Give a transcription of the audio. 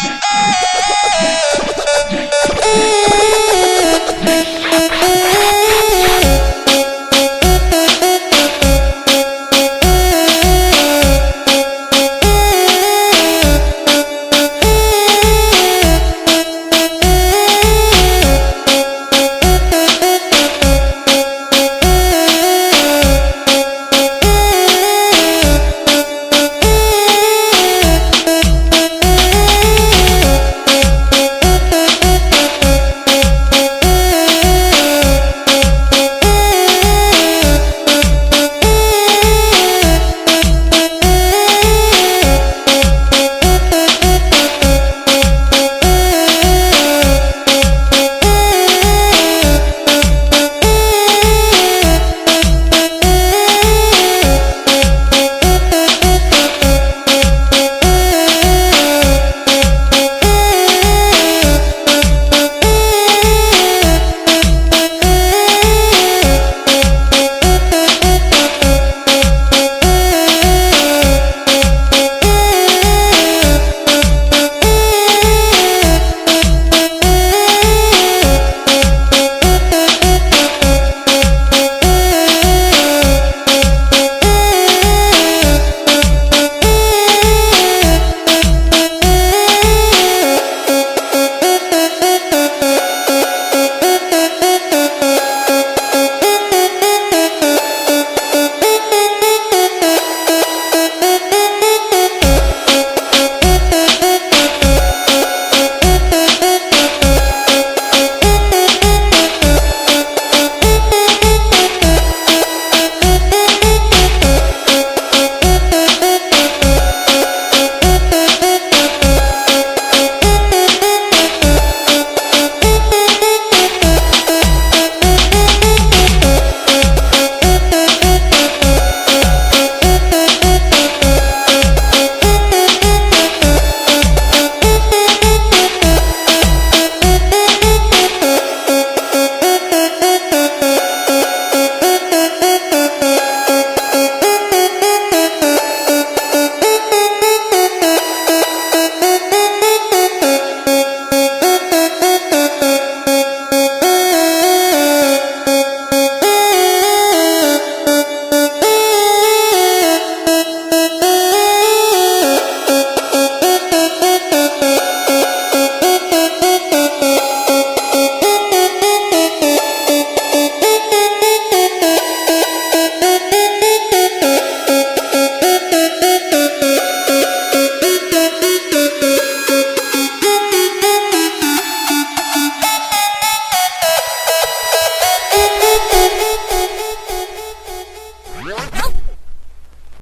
Hey